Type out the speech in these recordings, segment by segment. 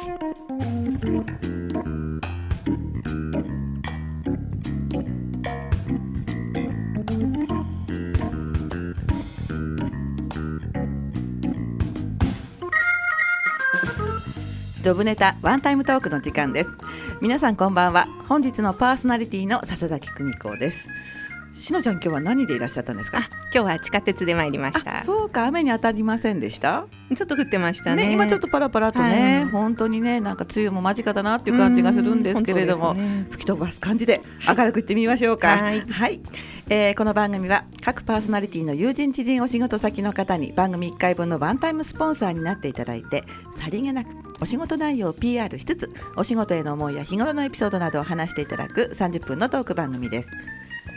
ジョブネタワンタイムトークの時間です。皆さんこんばんは。本日のパーソナリティの笹崎久美子です。しのちゃん今日は何でいらっしゃったんですか？今日は地下鉄で参りました。そうか雨に当たりませんでした？ちょっと降ってましたね、ね、今ちょっとパラパラとね、はい。本当にねなんか梅雨も間近だなっていう感じがするんですけれども、ね。吹き飛ばす感じで明るくいってみましょうか。はい。えーこの番組は各パーソナリティの友人知人お仕事先の方に番組1回分のワンタイムスポンサーになっていただいてさりげなくお仕事内容を PR しつつお仕事への思いや日頃のエピソードなどを話していただく30分のトーク番組です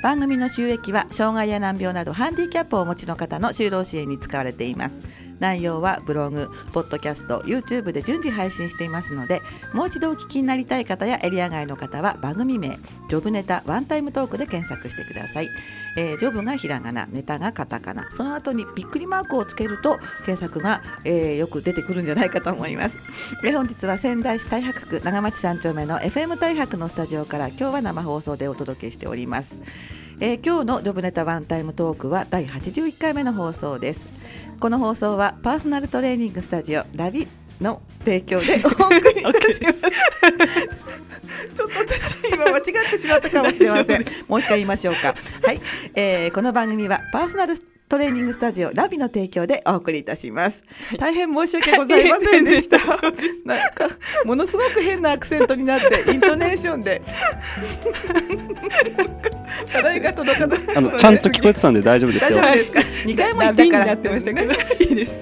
番組の収益は障害や難病などハンディキャップをお持ちの方の就労支援に使われています。内容はブログ、ポッドキャスト、YouTube で順次配信していますのでもう一度お聞きになりたい方やエリア外の方は番組名ジョブネタワンタイムトークで検索してください、えージョブがひらがな、ネタがカタカナ。その後にびっくりマークをつけると検索が、えーよく出てくるんじゃないかと思います。えー本日は仙台市太白区長町三丁目の FM 太白のスタジオから今日は生放送でお届けしております。えー今日のジョブネタワンタイムトークは第81回目の放送です。この放送はパーソナルトレーニングスタジオラビの提供でお送りいたします。ちょっと私今間違ってしまったかもしれません。もう一回言いましょうか。はい、えーこの番組はパーソナルトレーニングスタジオラビの提供でお送りいたします。大変申し訳ございませんでした。なんかものすごく変なアクセントになってイントネーションで。課題が届かない。あのちゃんと聞こえてたんで大丈夫ですよ。大丈夫ですか？二回も言ったからなってましたけど。いいです。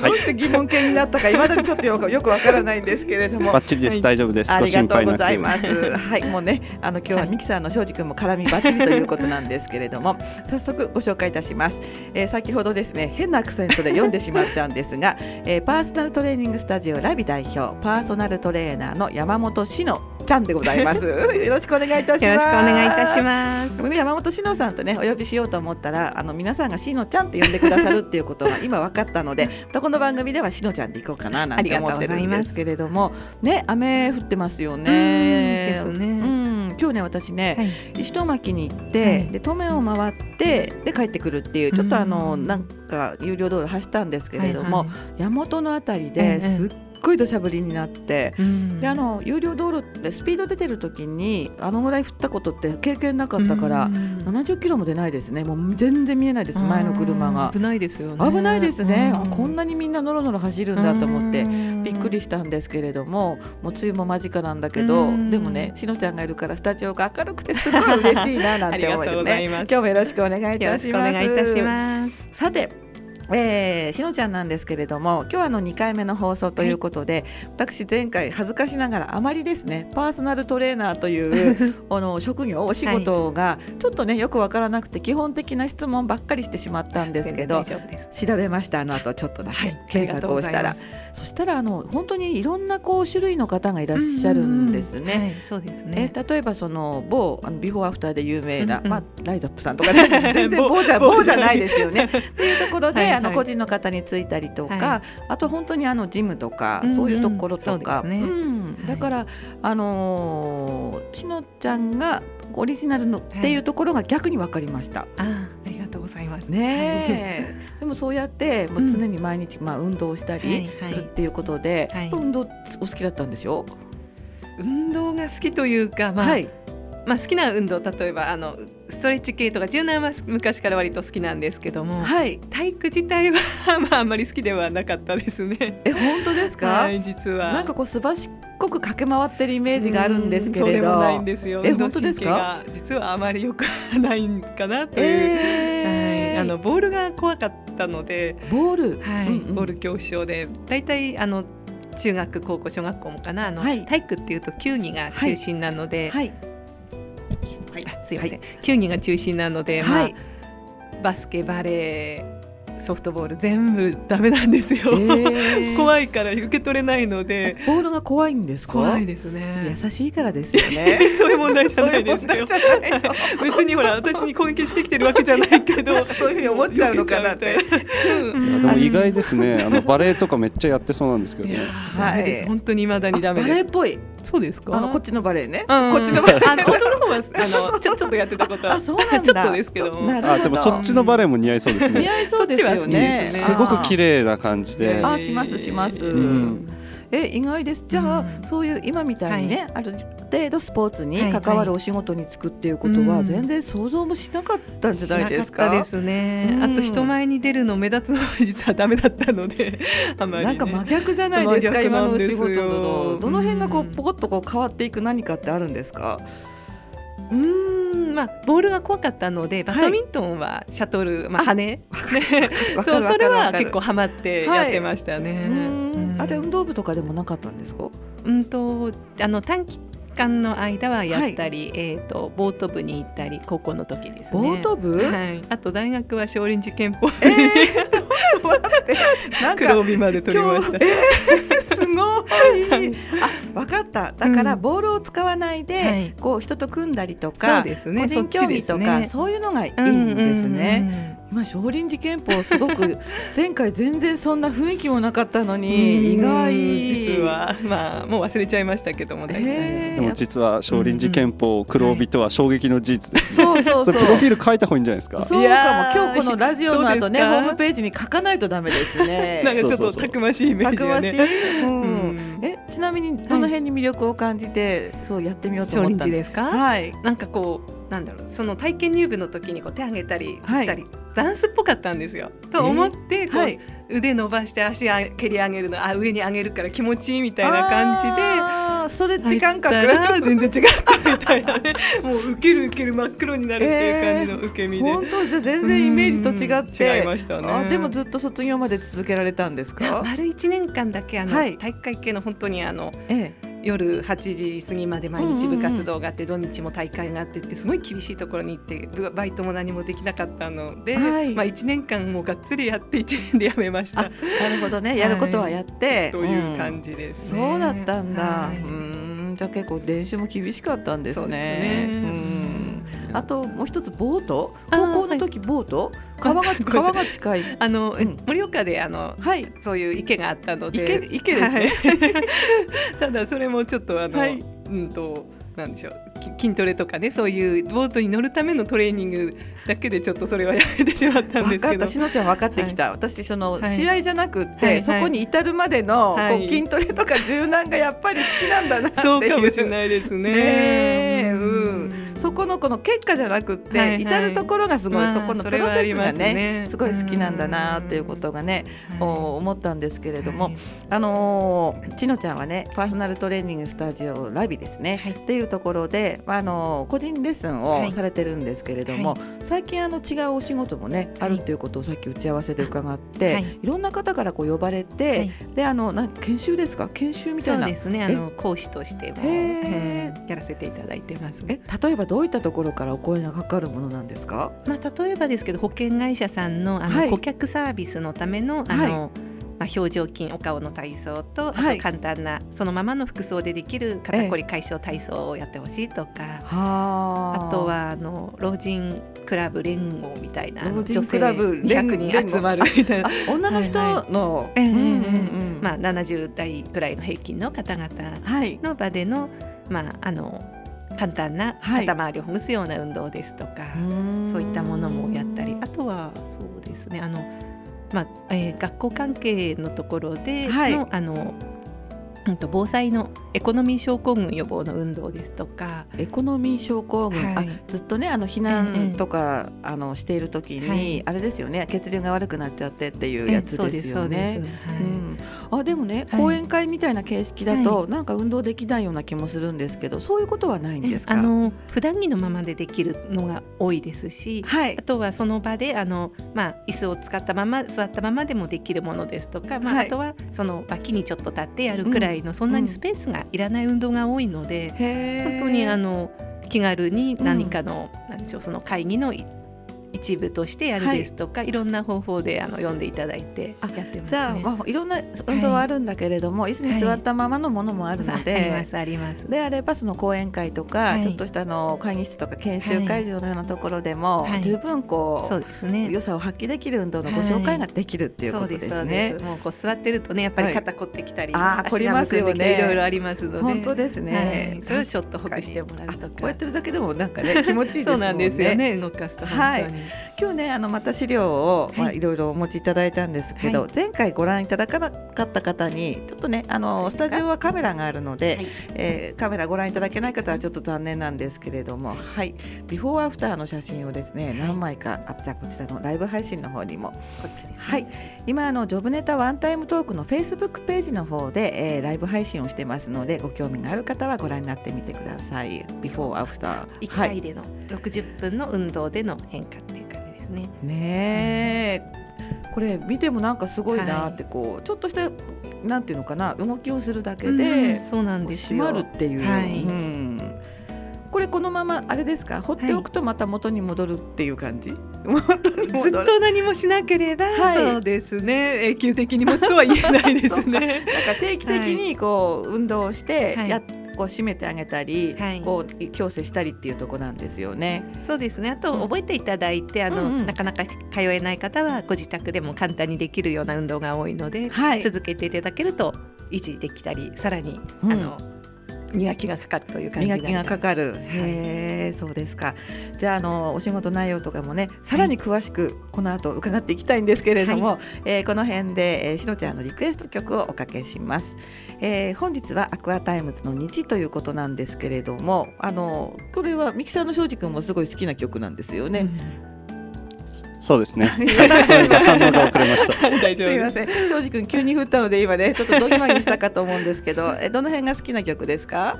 どうして疑問形になったか未だにちょっとよくよくわからないんですけれども。バッチリです、はい。大丈夫です。ごありがとうご心配なく。ざいます。はい、もうね、あの今日はミキさんの庄司君も絡みバッチリということなんですけれども、早速ご紹介いたします。えー先ほどですね、変なアクセントで読んでしまったんですが、えーパーソナルトレーニングスタジオラビ代表パーソナルトレーナーの山本志乃ちゃんでございます。よろしくお願いいたします。よろしくお願いいたします山本志乃さんとねお呼びしようと思ったらあの皆さんがしのちゃんって呼んでくださるっていうことが 今分かったのでまたこの番組ではしのちゃんでいこうかななんて思ってるんですけれどもね雨降ってますよね。うんですねうん今日ね私ね、はい。石巻に行って、はい。で登米を回ってで帰ってくるっていうちょっとあの、うんなんか有料道路走ったんですけれども、はいは山本のあたりええですっごい土砂降りになって。いうん。であの有料道路ってスピード出てる時にあのぐらい降ったことって経験なかったから、うん。70キロも出ないですね。もう全然見えないです前の車が。危ないですよね。危ないですね、あこんななにみんなのろのろ走るんだと思ってびっくりしたんですけれどももう梅雨も間近なんだけどうん。でもねしのちゃんがいるからスタジオが明るくてすごい嬉しいななんて思 います。今日もよろしくお願いいよろしくおたします願いいたします。さてえー、しのちゃんなんですけれども今日はあの2回目の放送ということで、私前回恥ずかしながらあまりですねパーソナルトレーナーという あの職業お仕事がちょっとねよくわからなくて基本的な質問ばっかりしてしまったんですけど調べました。あの後ちょっとだけ、はい検索をしたらそしたらあの本当にいろんなこう種類の方がいらっしゃるんですね。はいそうですえね例えばその某あのビフォーアフターで有名な、うんうん。まあ、ライザップさんとか、ね、全然某じゃ某某じゃないですよね。っていうところで、はいはい。あの個人の方についたりとか、はあと本当にあのジムとか、うんうん。そういうところとか、そうね。ん。だから、あのーしのちゃんがオリジナルのっていうところが逆に分かりました。あございます。ね。え、でもそうやってもう常に毎日まあ運動したはいりはい。するっていうことで、はい。運動お好きだったんでしょ、運動が好きというかまあはい、まあ好きな運動例えばあのストレッチ系とか柔軟は昔から割と好きなんですけどもはい、体育自体は まああんまり好きではなかったですね。え本当ですか、はい実は。なんかこうすばしっこく駆け回ってるイメージがあるんですけれど、うんそうでもないんですよ。え運動本当ですか？実はあまり良くないんかなという。えー。はい、あのボールが怖かったので、ボール、はい。うんうん。ボール恐怖症でだいたいあの中学高校小学校もかなあの、はい。体育っていうと球技が中心なので、はい、あすいません、球技が中心なので、まあはい、バスケバレーソフトボール全部ダメなんですよ、ー。怖いから受け取れないので。ボールが怖いんですか？怖いですね。優しいからですよね。そういう問題じゃないですよ。別にほら私に攻撃してきてるわけじゃないけどそういうふうに思っちゃうのかなって。うん。でも意外ですね。あのバレエとかめっちゃやってそうなんですけどね。はい本当に未だにダメバです。レエっぽい。そうですか？あのこっちのバレエね。うんこっちのバレエあの踊る方はあのちょちょっとやってたことは。あそうなんだ。ちょっとですけども。なるほど。あでもそっちのバレエも似合いそうです似ね。合いそうですねですね。すごく綺麗な感じで。あしますします。ん。え意外です。じゃあ、うん。そういう今みたいにね、ある程度スポーツに関わるお仕事に就くっていうことは、うん。全然想像もしなかったんじゃないですか？しなかったですね、うん。あと人前に出るの目立つのは実はダメだったので あまり、ね、なんか真逆じゃないですか今のお仕事の。どの辺がこううんポコッとこう変わっていく何かってあるんですか、うーんまあボールが怖かったのでバドミントンはシャトル、まあ羽そうそれは結構ハマってやってましたね。うんうん。あじゃあ運動部とかでもなかったんですか？うんとあの短期間の間はやったり、えっ、とボート部に行ったり高校の時ですね。ボート部、はい。あと大学は少林寺拳法えー、黒帯まで取りました。すごい。あ、わかった。だからうんボールを使わないで、はい。こう人と組んだりとそうか、ですね。個人競技とかね。そういうのがいいんですね。うんうんうん今少林寺拳法すごく 前回全然そんな雰囲気もなかったのに意うん。外。実はまあもう忘れちゃいましたけども大体へでも実は少林寺拳法黒帯とは衝撃の事実です。ね。そうそうそう。プロフィール書いた方がいいんじゃないですか？そういやーかも今日このラジオの後ねホームページに書かないとダメですね。なんかちょっとたくましいイメージがたくましい、ね。うん。うん。えちなみにどの辺に魅力を感じて、そうやってみようと少思ったんですか？はいなんかこうなんだろうその体験入部の時にこう手上げたりはい振ったり、ダンスっぽかったんですよ。と思ってこう、はい腕伸ばして足あ蹴り上げるのあ上に上げるから気持ちいいみたいな感じで。あーストレッチ感覚入ったら全然違ったみたいなねもう受ける受ける真っ黒になるっていう感じの受け身で、本当じゃあ全然イメージと違って。うん。違いましたね。あでもずっと卒業まで続けられたんですか？丸一年間だけあの、はい。体育会系の本当にあのえ夜8時過ぎまで毎日部活動があって、土日も大会があってってすごい厳しいところに行ってぶバイトも何もできなかったので、はい。まあ1年間もうがっつりやって1年で辞めました。あなるほどね。やることはやって、という感じですね。そうだったんだ、はい。うん。じゃあ結構練習も厳しかったんですね。そうですね。うんあともう一つボート？高校の時ボート？川が川が近い。あの、うん。盛岡であのはい。そういう池があったので。池池ですね、はい。ただそれもちょっとあの、はい。うんとなんでしょう。き筋トレとかねそういうボートに乗るためのトレーニングだけでちょっとそれはやめてしまったんですけど。分かった。しのちゃん分かってきた、私その、はい。試合じゃなくって、はいはい。そこに至るまでの、はい。こう筋トレとか柔軟がやっぱり好きなんだなっていう。そうかもしれないですね。ねそこのこの結果じゃなくって、はいはい。至るところがすごい、まあそこのプロセスがねねすごい好きなんだなっていうことがね、思ったんですけれども、はい。あのーちのちゃんはねパーソナルトレーニングスタジオラビですね、はい。っていうところで、あのー個人レッスンはい。をされてるんですけれども、は最近あの違うお仕事もね、あるっていうことをさっき打ち合わせで伺って、はい。い、ろんな方からこう呼ばれて、はい。であのなん研修ですか？研修みたいな。そうですね。あの講師としても、やらせていただいてます。え？例えばどういったところからお声がかかるものなんですか？まあ、例えばですけど保険会社さんのあの、はい。顧客サービスのためのあの、まあ、表情筋お顔の体操と、はい。あと簡単なそのままの服装でできる肩こり解消体操をやってほしいとか、はあ。とはあの老人クラブ連合みたいな女性200人集まるみたいな。あ。女の人の、まあ、70代ぐらいの平均の方々はい。の場での,、まあ、あの簡単なはい。肩周りをほぐすような運動ですとか、そういったものもやったりあとはそうですねあの、まあえー学校関係のところでの,、はい。あのうんと防災のエコノミー症候群予防の運動ですとか、エコノミー症候群、はい。あずっとねあの避難とか、あのしている時に、はい。あれですよね血流が悪くなっちゃってっていうやつですよね。えそうですそうです。はい。うん、あでもね、はい。講演会みたいな形式だと、なんか運動できないような気もするんですけどそういうことはないんですか？あの普段着のままでできるのが多いですし、はい。あとはその場であの、まあ、椅子を使ったまま座ったままでもできるものですとか、まあはい。あとはその脇にちょっと立ってやるくらいの、そんなにスペースがいらない運動が多いので、へー。本当にあの気軽に何かの、なんでしょうその会議のい一部としてやるですとか、はい、いろんな方法であの読んでいただいてやってます、ね、じゃあ、まあ、いろんな運動はあるんだけれども、はい、椅子に座ったままのものもあるので、はい、ありますあります。であればその講演会とか、ちょっとしたあの会議室とか研修会場のようなところでも、十分こう,、そうですね、良さを発揮できる運動のご紹介ができるっていうことですね。もうこう座ってるとねやっぱり肩凝ってきたり、あ凝りますよね。いろいろありますので。本当ですね、それをちょっとほぐしてもらうとか。こうやってるだけでもなんかね気持ちいいですもんね。そうなんですよね。動かすとはい、今日ねあのまた資料を、まあ、い。ろいろお持ちいただいたんですけど、はい、前回ご覧いただかなかった方にちょっとねあのスタジオはカメラがあるので、はい、えー、カメラご覧いただけない方はちょっと残念なんですけれどもはい。ビフォーアフターの写真をですね何枚かあったこちらのライブ配信の方にも、はい、今あのジョブネタワンタイムトークのフェイスブックページの方で、えー、ライブ配信をしてますのでご興味がある方はご覧になってみてください。ビフォーアフター1回での60分の運動での変化ってですね。ねえ、これ見てもなんかすごいなってこう、はい、ちょっとしたなんていうのかな動きをするだけで、うん、そうなんですよ。締まるっていう。はい、うん。これこのままあれですか？放っておくとまた元に戻るっていう感じ、はい、ずっと何もしなければ、はい、そうですね。永久的に持つとは言えないですね。なんか定期的にこう運動してやっこう締めてあげたり、はい、こう矯正したりっていうとこなんですよね。そうですね。あと覚えていただいて、うん、あの、うんうん、なかなか通えない方はご自宅でも簡単にできるような運動が多いので、はい、続けていただけると維持できたり、さらに、うん、あの磨きがかかるという感じ磨きがかかる。へえ、そうですか。じゃああのお仕事内容とかもね、さらに詳しくこの後伺っていきたいんですけれども、はい、えー、この辺で、えー、しのちゃんのリクエスト曲をおかけします。えー、本日は Aqua Timez の日ということなんですけれども、あのこれはミキサーの庄司君もすごい好きな曲なんですよね。うんそうですね。反応が遅れました。すみません。庄司君急に振ったので今ね ちょっとどぎまぎしたかと思うんですけど、えどの辺が好きな曲ですか？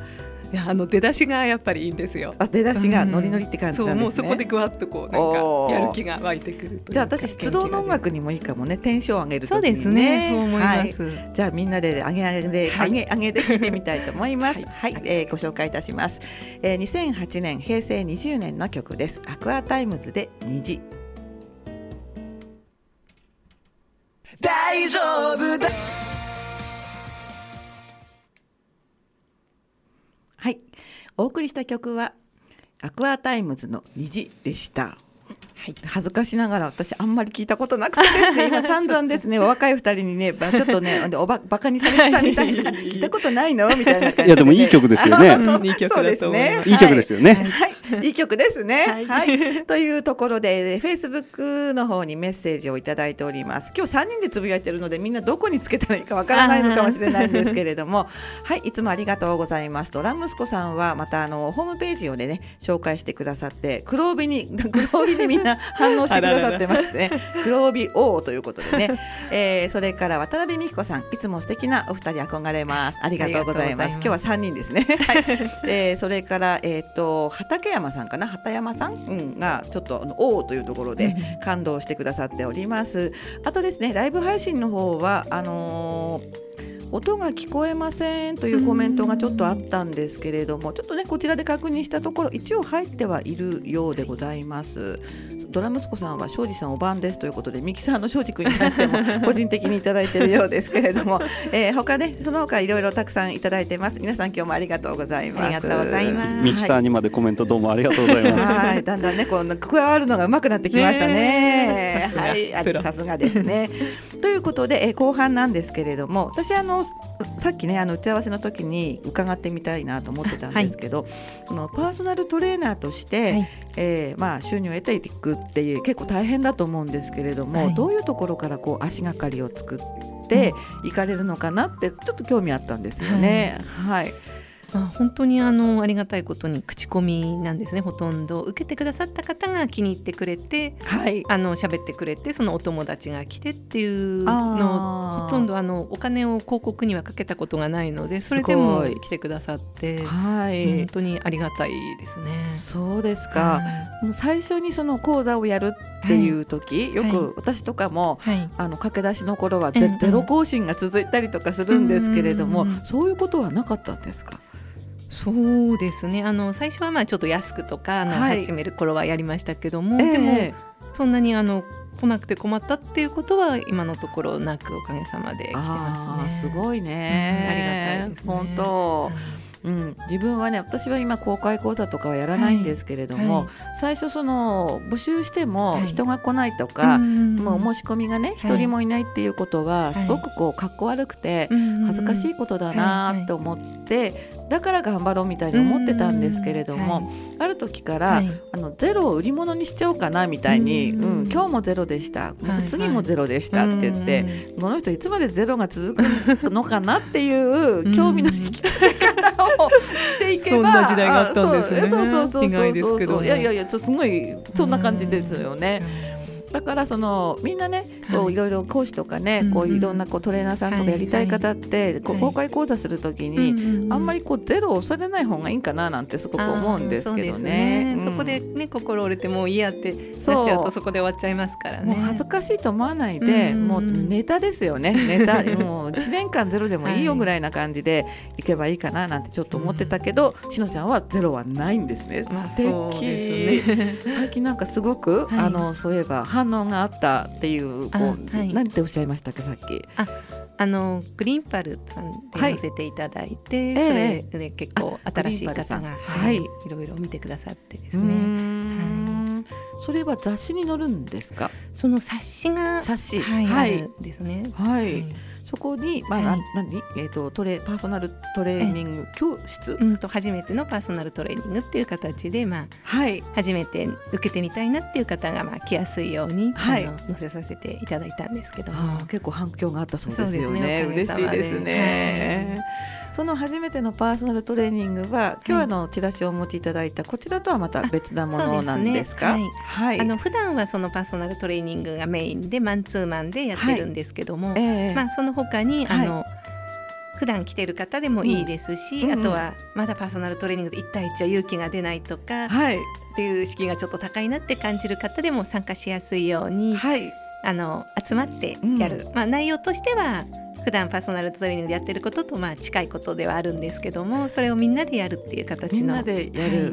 いやあの出だしがやっぱりいいんですよ。あ出だしがノリノリって感じなんですね。もうそこでぐわっとこうなんかやる気が湧いてくるじゃあ私出動の音楽にもいいかもねテンション上げる、ね、そうですね。そう思います。はい、じゃあみんなで上げ上げで、はい、上げ上げで聞いてみたいと思います。はい、はい、えー、ご紹介いたします。えー、2008年平成20年の曲です。 Aqua Timez で虹。大丈夫だ。はい。お送りした曲は Aqua Timez の虹でした。はい、恥ずかしながら私あんまり聞いたことなくて。ですね今散々ですね。若い二人にね ちょっとねおばバカにされてたみたいな。聞いたことないの？みたいな感じで、ね、いやでもいい曲ですよね。いい曲です。ねい。い曲ですよね、はいいい曲ですね。はい、というところで、フェイスブックの方にメッセージをいただいております。今日三人でつぶやいてるので、みんなどこにつけたらいいかわからないのかもしれないんですけれども。はい、いつもありがとうございます。ドラムスコさんは、また、あの、ホームページをね、紹介してくださって、黒帯に、黒帯にみんな反応してくださってましてね。黒帯王ということでね。えー、それから渡辺美希子さん、いつも素敵なお二人憧れます。ありがとうございます。今日は三人ですね。はい、えー、それから、えっ、ー、と、畠山さんかな、畠山さん、うん、がちょっと「おお」というところで感動してくださっております。あとですねライブ配信の方はあのー音が聞こえませんというコメントがちょっとあったんですけれどもちょっとねこちらで確認したところ一応入ってはいるようでございます。ドラ息子さんは庄司さんお番ですということでミキサーの庄司君に対しても 個人的にいただいているようですけれども、えー、他ねその他いろいろたくさんいただいてます。皆さん今日もありがとうございます。ありがとうございます。ミキサーにまでコメントどうもありがとうございます。はい。だんだんねこう加わるのが上手くなってきましたねはいさすがですね。ということで、えー、後半なんですけれども私あのさっきねあの打ち合わせの時に伺ってみたいなと思ってたんですけど、はい、そのパーソナルトレーナーとして、はい、えー、まあ、収入を得ていくっていう結構大変だと思うんですけれども、はい、どういうところからこう足がかりを作っていかれるのかなってちょっと興味あったんですよね。はい。まあ、本当にあのありがたいことに口コミなんですね。ほとんど受けてくださった方が気に入ってくれて、はい、あの喋ってくれてそのお友達が来てっていうのほとんどあのお金を広告にはかけたことがないのでそれでも来てくださって、はい、本当にありがたいですね。そうですか、もう最初にその講座をやるっていう時、はい、よく私とかも、はい、あの駆け出しの頃はゼロ更新が続いたりとかするんですけれども、そういうことはなかったんですか？そうですね。あの最初はまあちょっと安くとかあの、はい、始める頃はやりましたけども、えー、でもそんなにあの来なくて困ったっていうことは今のところなくおかげさまで来てますね。すごいね、うん、ありがたいね、本当。うん、自分はね私は今公開講座とかはやらないんですけれども、はい。はい、最初その募集しても人が来ないとか、はい、もう申し込みがね一人もいないっていうことはすごくこうかっこ悪くて恥ずかしいことだなと思ってだから頑張ろうみたいに思ってたんですけれども、はい、ある時から、はい、あのゼロを売り物にしちゃおうかなみたいに、うん、今日もゼロでした、はい、次もゼロでしたって言って、この人いつまでゼロが続くのかなっていう興味の引き付け方をしていけばそんな時代があったんですね。そうそうそうそうそうそういやいやいやすごいそんな感じですよね。だからそのみんなねこういろいろ講師とかね、こういろんなこうトレーナーさんとかやりたい方って、こう公開講座するときに、あんまりこうゼロを恐れない方がいいんかななんてすごく思うんですけどね。そこでね心折れてもう嫌ってなっちゃうとそこで終わっちゃいますからね。恥ずかしいと思わないで、もうネタですよね。ネタもう1年間ゼロでもいいよぐらいな感じでい。けばいいかななんてちょっと思ってたけど、しのちゃんはゼロはないんです。ね。素敵。最近なんかすごく、あのそういえば反応があったっていうこう、はい、何ておっしゃいましたっけさっき。ああのグリーンパルさんで載せていただいて、はい、それで結構新しい方が、はい、い。ろいろ見てくださってですね。はい、それは雑誌に載るんですか？その冊子が冊子。はい、はい、ですね。はいそこに、まあ、はい、何、えっ、ー、と、トレ、パーソナルトレーニング教室？うん。と、初めてのパーソナルトレーニングっていう形で、まあ、はい、初めて受けてみたいなっていう方が、まあ、来やすいように、はい、あの載せさせていただいたんですけども。結構反響があったそうですよね。ね。嬉しいですね。はいその初めてのパーソナルトレーニングは今日のチラシをお持ちいただいたこちらとはまた別なものなんですか？ね、はい。あの普段はそのパーソナルトレーニングがメインでマンツーマンでやってるんですけども、はいえー、まあその他にあの、はい普段来てる方でもいいですし、うん、あとはまだパーソナルトレーニングで1対1は勇気が出ないとか、はい、っていう式がちょっと高いなって感じる方でも参加しやすいように、はい、あの集まってやる、うん、まあ、内容としては普段パーソナルトレーニングでやってることとまあ近いことではあるんですけどもそれをみんなでやるっていう形のみんなでやる、はい、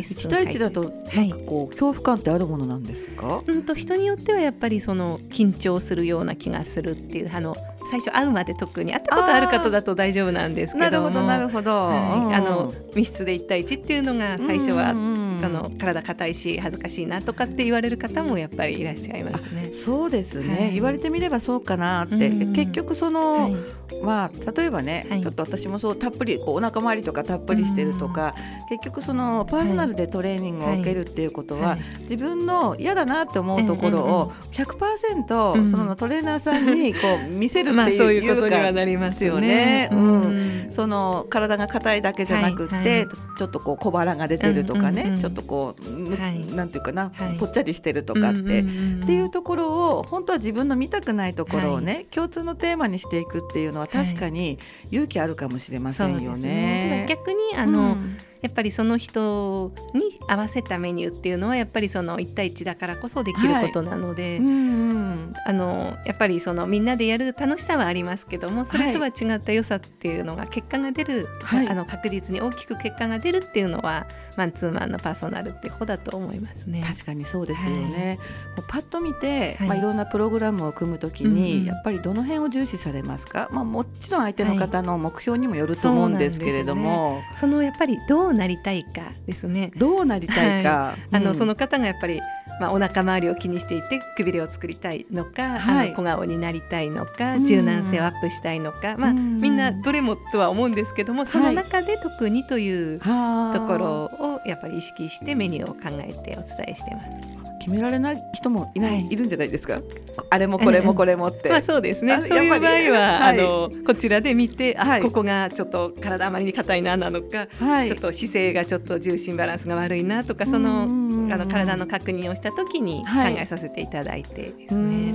1対1だとなんかこう、恐怖感ってあるものなんですか、うんと人によってはやっぱりその緊張するような気がするっていうあの最初会うまで特に会ったことある方だと大丈夫なんですけどなるほどなるほど、はい、あの密室で1対1っていうのが最初は、うんうん、あの体硬いし恥ずかしいなとかって言われる方もやっぱりいらっしゃいますね。そうですね、はい、言われてみればそうかなって、うん、結局その、はい、まあ例えばね、ちょっと私もそうたっぷりこうお腹周りとかたっぷりしてるとか、結局そのパーソナルでトレーニングを受けるっていうことは、自分の嫌だなって思うところを100%そのトレーナーさんにこう見せる まあそういうことにはなりますよね。うん、その体が硬いだけじゃなくて、はいはい、ちょっとこう小腹が出てるとかね、ちょっとこう、はい、なんていうかな、はい、ぽっちゃりしてるとかって、っていうところを本当は自分の見たくないところをね、はい、共通のテーマにしていくっていうのは確かに勇気あるかもしれませんよね。ね。逆にあの、うんやっぱりその人に合わせたメニューっていうのはやっぱりその1対1だからこそできることなので、はい、うんうん、あのやっぱりそのみんなでやる楽しさはありますけどもそれとは違った良さっていうのが結果が出る、はい、あの確実に大きく結果が出るっていうのはマンツーマンのパーソナルって方だと思いますね。確かにそうですよね、はい、パッと見て、はい。まあ、いろんなプログラムを組むときに、やっぱりどの辺を重視されますか、まあ、もちろん相手の方の目標にもよると思うんですけれども、ね、そのやっぱりどうなりたいかですね。どうなりたいか、あのその方がやっぱりまあ、お腹周りを気にしていてくびれを作りたいのか、はい、あの小顔になりたいのか柔軟性をアップしたいのか、まあ、みんなどれもとは思うんですけどもその中で特にというところをやっぱり意識してメニューを考えてお伝えしてます。決められない人もいない、はい、いるんじゃないですか？あれもこれもこれもって。まあそうですね。そういう場合は、はい、あのこちらで見て、あ、はい、ここがちょっと体あまりに硬いななのか、はい、ちょっと姿勢がちょっと重心バランスが悪いなとか、そのあの体の確認をした時に考えさせていただいてですね。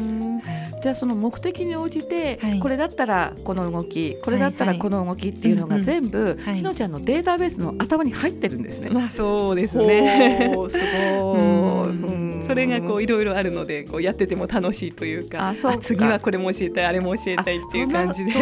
じゃあその目的に応じて、これだったらこの動きこれだったらこの動きっていうのが全部、しのちゃんのデータベースの頭に入ってるんですね。まあそうですね。すごい。うんそれがこういろいろあるのでこうやってても楽しいというかあ次はこれも教えたいあれも教えたいっていう感じで。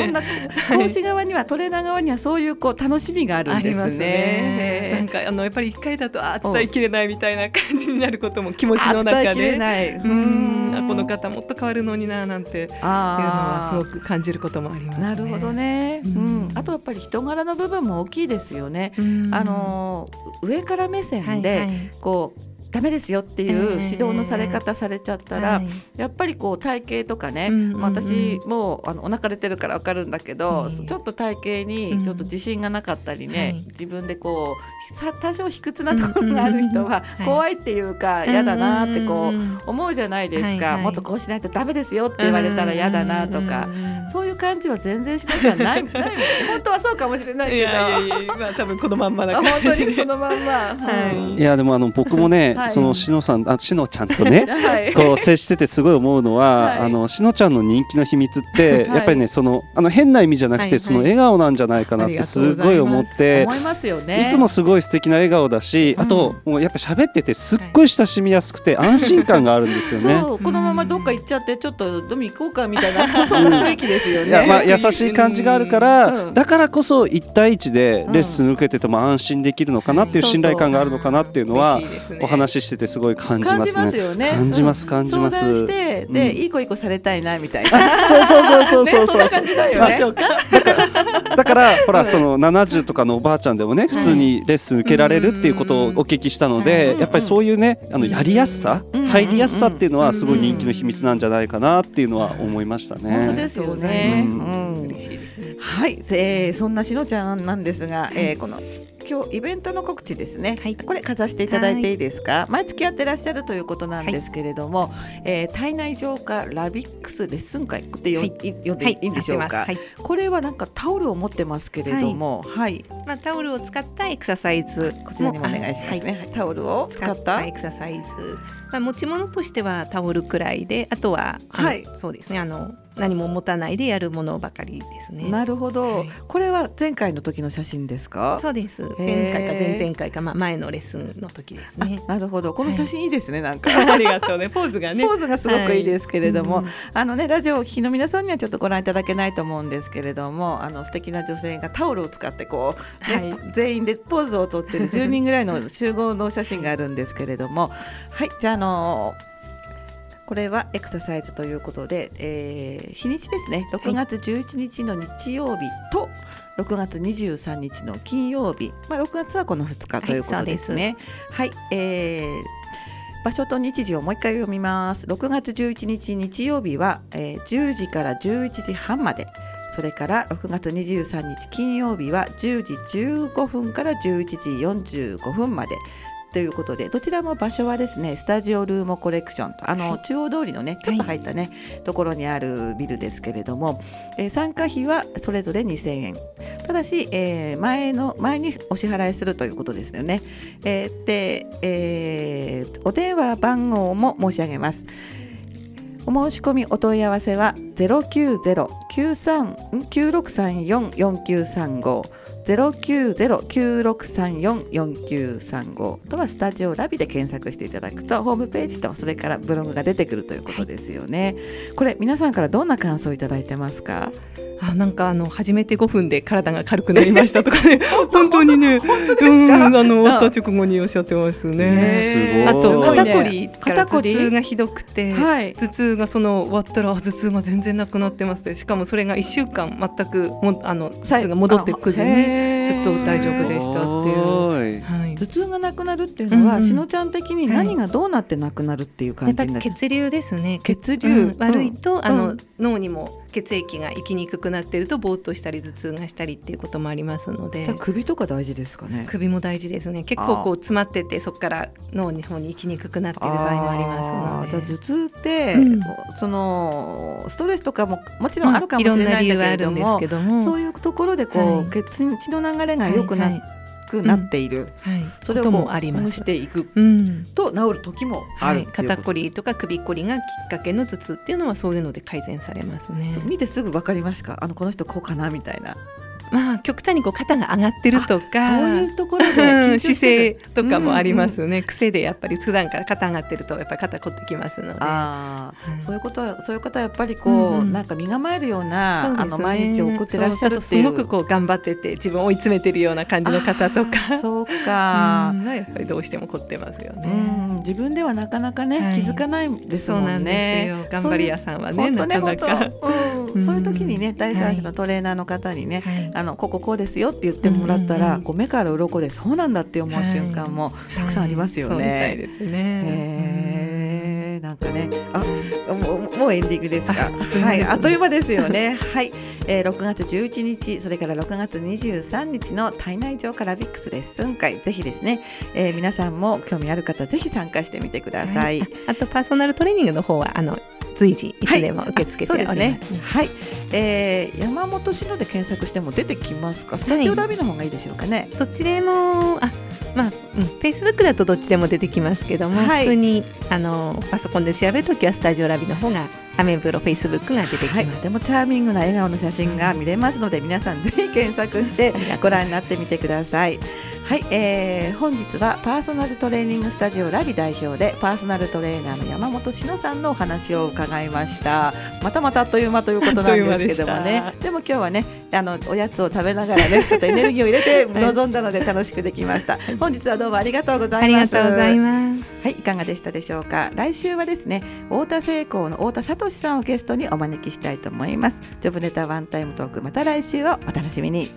講師側にはトレーナー側にはそういうこう楽しみがあるんですね。ね。なんかあのやっぱり一回だとあ伝えきれないみたいな感じになることも気持ちの中で。うん。この方もっと変わるのにななんていうのはすごく感じることもあります、ね、なるほどね、うん、あとやっぱり人柄の部分も大きいですよね。あの上から目線でこう、ダメですよっていう指導のされ方されちゃったら、えーはい、やっぱりこう体型とかね、うんうんうん、私もうあのお腹出てるから分かるんだけど、ちょっと体型にちょっと自信がなかったりね、うん、自分でこう多少卑屈なところがある人は怖いっていうか嫌だなってこう思うじゃないですか、もっとこうしないとダメですよって言われたら嫌だなとか、そういう感じは全然しなきゃないない本当はそうかもしれないけど。いやいやいや、まあ、多分このまんまだ 本当にそのまんま、はい、いやでもあの僕もね、そのしのさんあしのちゃんとね、こう接しててすごい思うのは、あのしのちゃんの人気の秘密って、やっぱりねそのあの変な意味じゃなくて、その笑顔なんじゃないかなってす。ごい思って、思いますよね。いつもすごい素敵な笑顔だし、あともうやっぱ喋っててすっごい親しみやすくて安心感があるんですよね。このままどっか行っちゃってちょっと飲み行こうかみたいなそんな雰囲気ですよね。いやまあ優しい感じがあるから、だからこそ一対一でレッスン受けてても安心できるのかなっていう信頼感があるのかなっていうのはお話ししててすごい感じます。ますよね。感じます感じます。相談してで、いい子いい子されたいなみたいな。そうそうそうそうそうそう。だからだからほらその70とかのおばあちゃんでもね普通にレッスン受けられるっていうことをお聞きしたので、やっぱりそういうねあのやりやすさ、入りやすさっていうのはすごい人気の秘密なんじゃないかなっていうのは思いましたね。本当ですよね。はい、えー、そんなしのちゃんなんですが、えー、この今日イベントの告知ですね、はい、これかざしていただいていいですか、毎月やってらっしゃるということなんですけれども、はい、えー、体内浄化ラビックスレッスン会ってよ、はい、呼んでいいんでしょうか、これはなんかタオルを持ってますけれども、はい。まあ、タオルを使ったエクササイズ。こちらにもお願いしますね、タオルを使った？エクササイズ、まあ、持ち物としてはタオルくらいであとは、はい、そうですね。あの何も持たないでやるものばかりですね。なるほど、はい、これは前回の時の写真ですか？そうです。前回か前々回か、まあ、前のレッスンの時ですね。なるほど、この写真いいですね、なんか。ありがとうね、ポーズがね。ポーズがすごくいいですけれども、はいあのね、ラジオを聴きの皆さんにはちょっとご覧いただけないと思うんですけれども、あの素敵な女性がタオルを使ってこう、ね、全員でポーズをとってる10人ぐらいの集合の写真があるんですけれども、はい、じゃあ、あのーこれはエクササイズということで、えー、日にちですね6月11日の日曜日と6月23日の金曜日、まあ、6月はこの2日ということですね。はい、はい、えー場所と日時をもう一回読みます。6月11日日曜日は、えー、10時から11時半まで。それから6月23日金曜日は10時15分から11時45分までということでどちらも場所はですねスタジオルームコレクションとあの、はい、中央通りのねちょっと入ったね、はい、ところにあるビルですけれども、えー、参加費はそれぞれ2000円。ただし、えー、前の前にお支払いするということですよね、えー、で、えー、お電話番号も申し上げます。お申し込みお問い合わせは090-9634-4935ゼロ九ゼロ九六三四四九三五とはスタジオラビで検索していただくとホームページとそれからブログが出てくるということですよね。これ皆さんからどんな感想をいただいてますか？あなんかあの始めて5分で体が軽くなりましたとかね。本当？にね。本当ですか、あの終わった直後におっしゃってますね。あと肩こり肩こり頭痛がひどくて、はい、頭痛がその終わったら頭痛が全然なくなってますでしかもそれが1週間全くもあの頭痛が戻ってくずにずっと大丈夫でしたっていう。はい、頭痛がなくなるっていうのは、うん、しのちゃん的に何がどうなってなくなるっていう感じになる、血流ですね。血流、悪いと、あの脳にも血液が行きにくくなってるとぼーっとしたり頭痛がしたりっていうこともありますので。首とか大事ですかね？首も大事ですね。結構こう詰まっててそこから脳の方に行きにくくなってる場合もありますので。頭痛って、うん、そのストレスとかももちろんあるかもしれないんだけれども,、そういうところでこう、はい、血血の流れが良くなって、はいはいくなっている、はい、それをもあります。していく。と治る時もある、はい、肩こりとか首こりがきっかけの頭痛っていうのはそういうので改善されますね。見てすぐ分かりますかあのこの人こうかなみたいなまあ極端にこう肩が上がってるとかそういうところで姿勢とかもありますよね、うんうん、癖でやっぱり普段から肩上がってるとやっぱり肩凝ってきますので。あ、うん、そういうことはそういう方はやっぱりこう、うんうん、なんか身構えるような、ね、あの毎日送ってらっしゃるっていう。すごくこう頑張ってて自分を追い詰めてるような感じの方とか。そうか、うん、やっぱりどうしても凝ってますよね、うん、自分ではなかなかね、はい、気づかないですもんね。頑張り屋さんはねなかなか、うん、そういう時にね第三者のトレーナーの方にね、はい、あのこここうですよって言ってもらったら、こう目から鱗でそうなんだって思う瞬間もたくさんありますよね。はい、ですね。えー、なんかね、あ、もうもうエンディングですか？はい、あっという間ですよね。はい、えー、6月11日、それから6月23日の体内上からビックスレッスン会、ぜひですね、えー、皆さんも興味ある方ぜひ参加してみてください。はい、あとパーソナルトレーニングの方はあの随時いつでも受け付けております、ね、はい、えー、山本篠で検索しても出てきますか？スタジオラビの方がいいでしょうかね？どっちでもあまあ、うん、フェイスブックだとどっちでも出てきますけども、はい、普通にあのパソコンで調べるときはスタジオラビの方がアメブロフェイスブックが出てきます、はい、とてもチャーミングな笑顔の写真が見れますので、皆さんぜひ検索してご覧になってみてください。はい、えー、本日はパーソナルトレーニングスタジオラビ代表でパーソナルトレーナーの山本志乃さんのお話を伺いました。またまたあっという間ということなんですけどもね。でも今日はねあのおやつを食べながらね ちょっとエネルギーを入れて臨んだので楽しくできました、はい、本日はどうもありがとうございます。ありがとうございます。はいいかがでしたでしょうか。来週はですね太田成功の太田聡さんをゲストにお招きしたいと思います。ジョブネタワンタイムトークまた来週をお楽しみに